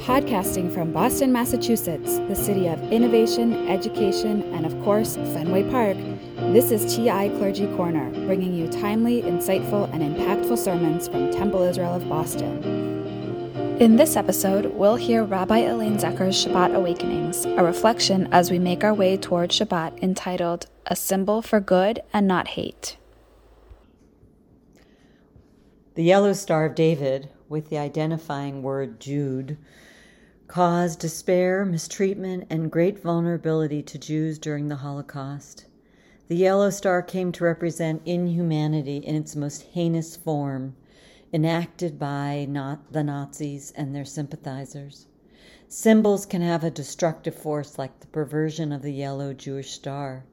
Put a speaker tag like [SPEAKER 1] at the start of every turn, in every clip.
[SPEAKER 1] Podcasting from Boston, Massachusetts, the city of innovation, education, and of course, Fenway Park, this is TI Clergy Corner, bringing you timely, insightful, and impactful sermons from Temple Israel of Boston. In this episode, we'll hear Rabbi Elaine Zecher's Shabbat Awakenings, a reflection as we make our way toward Shabbat entitled A Symbol for Good and Not Hate.
[SPEAKER 2] The yellow star of David, with the identifying word Jude, caused despair, mistreatment, and great vulnerability to Jews during the Holocaust. The yellow star came to represent inhumanity in its most heinous form, enacted by not the Nazis and their sympathizers. Symbols can have a destructive force like the perversion of the yellow Jewish star,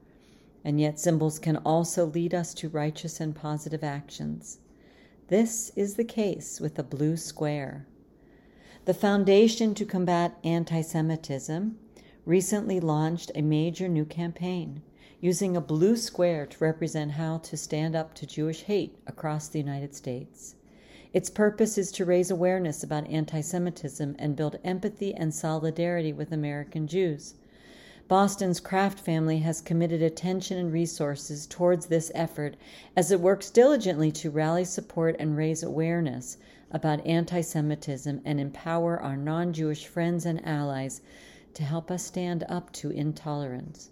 [SPEAKER 2] and yet symbols can also lead us to righteous and positive actions. This is the case with the blue square. The Foundation to Combat Anti Semitism recently launched a major new campaign using a blue square to represent how to stand up to Jewish hate across the United States. Its purpose is to raise awareness about anti Semitism and build empathy and solidarity with American Jews. Boston's Kraft family has committed attention and resources towards this effort as it works diligently to rally support and raise awareness about anti Semitism and empower our non Jewish friends and allies to help us stand up to intolerance.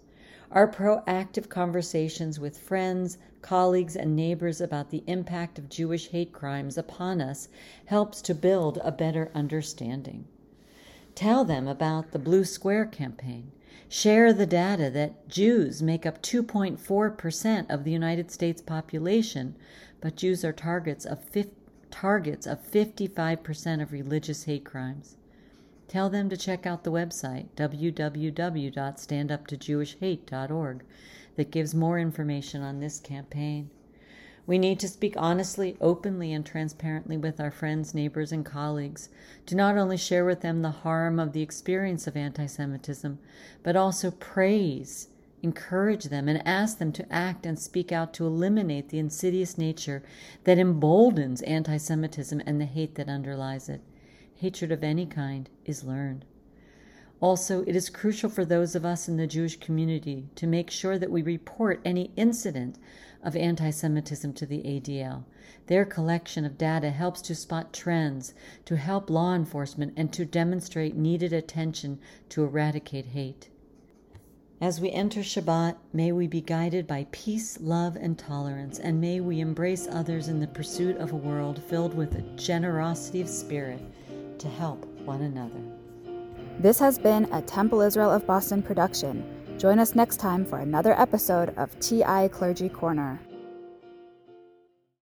[SPEAKER 2] Our proactive conversations with friends, colleagues, and neighbors about the impact of Jewish hate crimes upon us helps to build a better understanding. Tell them about the Blue Square campaign. Share the data that Jews make up 2.4% of the United States population, but Jews are targets of 50 targets of 55% of religious hate crimes. Tell them to check out the website www.standuptojewishhate.org that gives more information on this campaign. We need to speak honestly, openly, and transparently with our friends, neighbors, and colleagues to not only share with them the harm of the experience of anti Semitism, but also praise encourage them and ask them to act and speak out to eliminate the insidious nature that emboldens anti Semitism and the hate that underlies it. Hatred of any kind is learned. Also, it is crucial for those of us in the Jewish community to make sure that we report any incident of anti Semitism to the ADL. Their collection of data helps to spot trends, to help law enforcement, and to demonstrate needed attention to eradicate hate. As we enter Shabbat, may we be guided by peace, love, and tolerance, and may we embrace others in the pursuit of a world filled with a generosity of spirit to help one another.
[SPEAKER 1] This has been a Temple Israel of Boston production. Join us next time for another episode of TI Clergy Corner.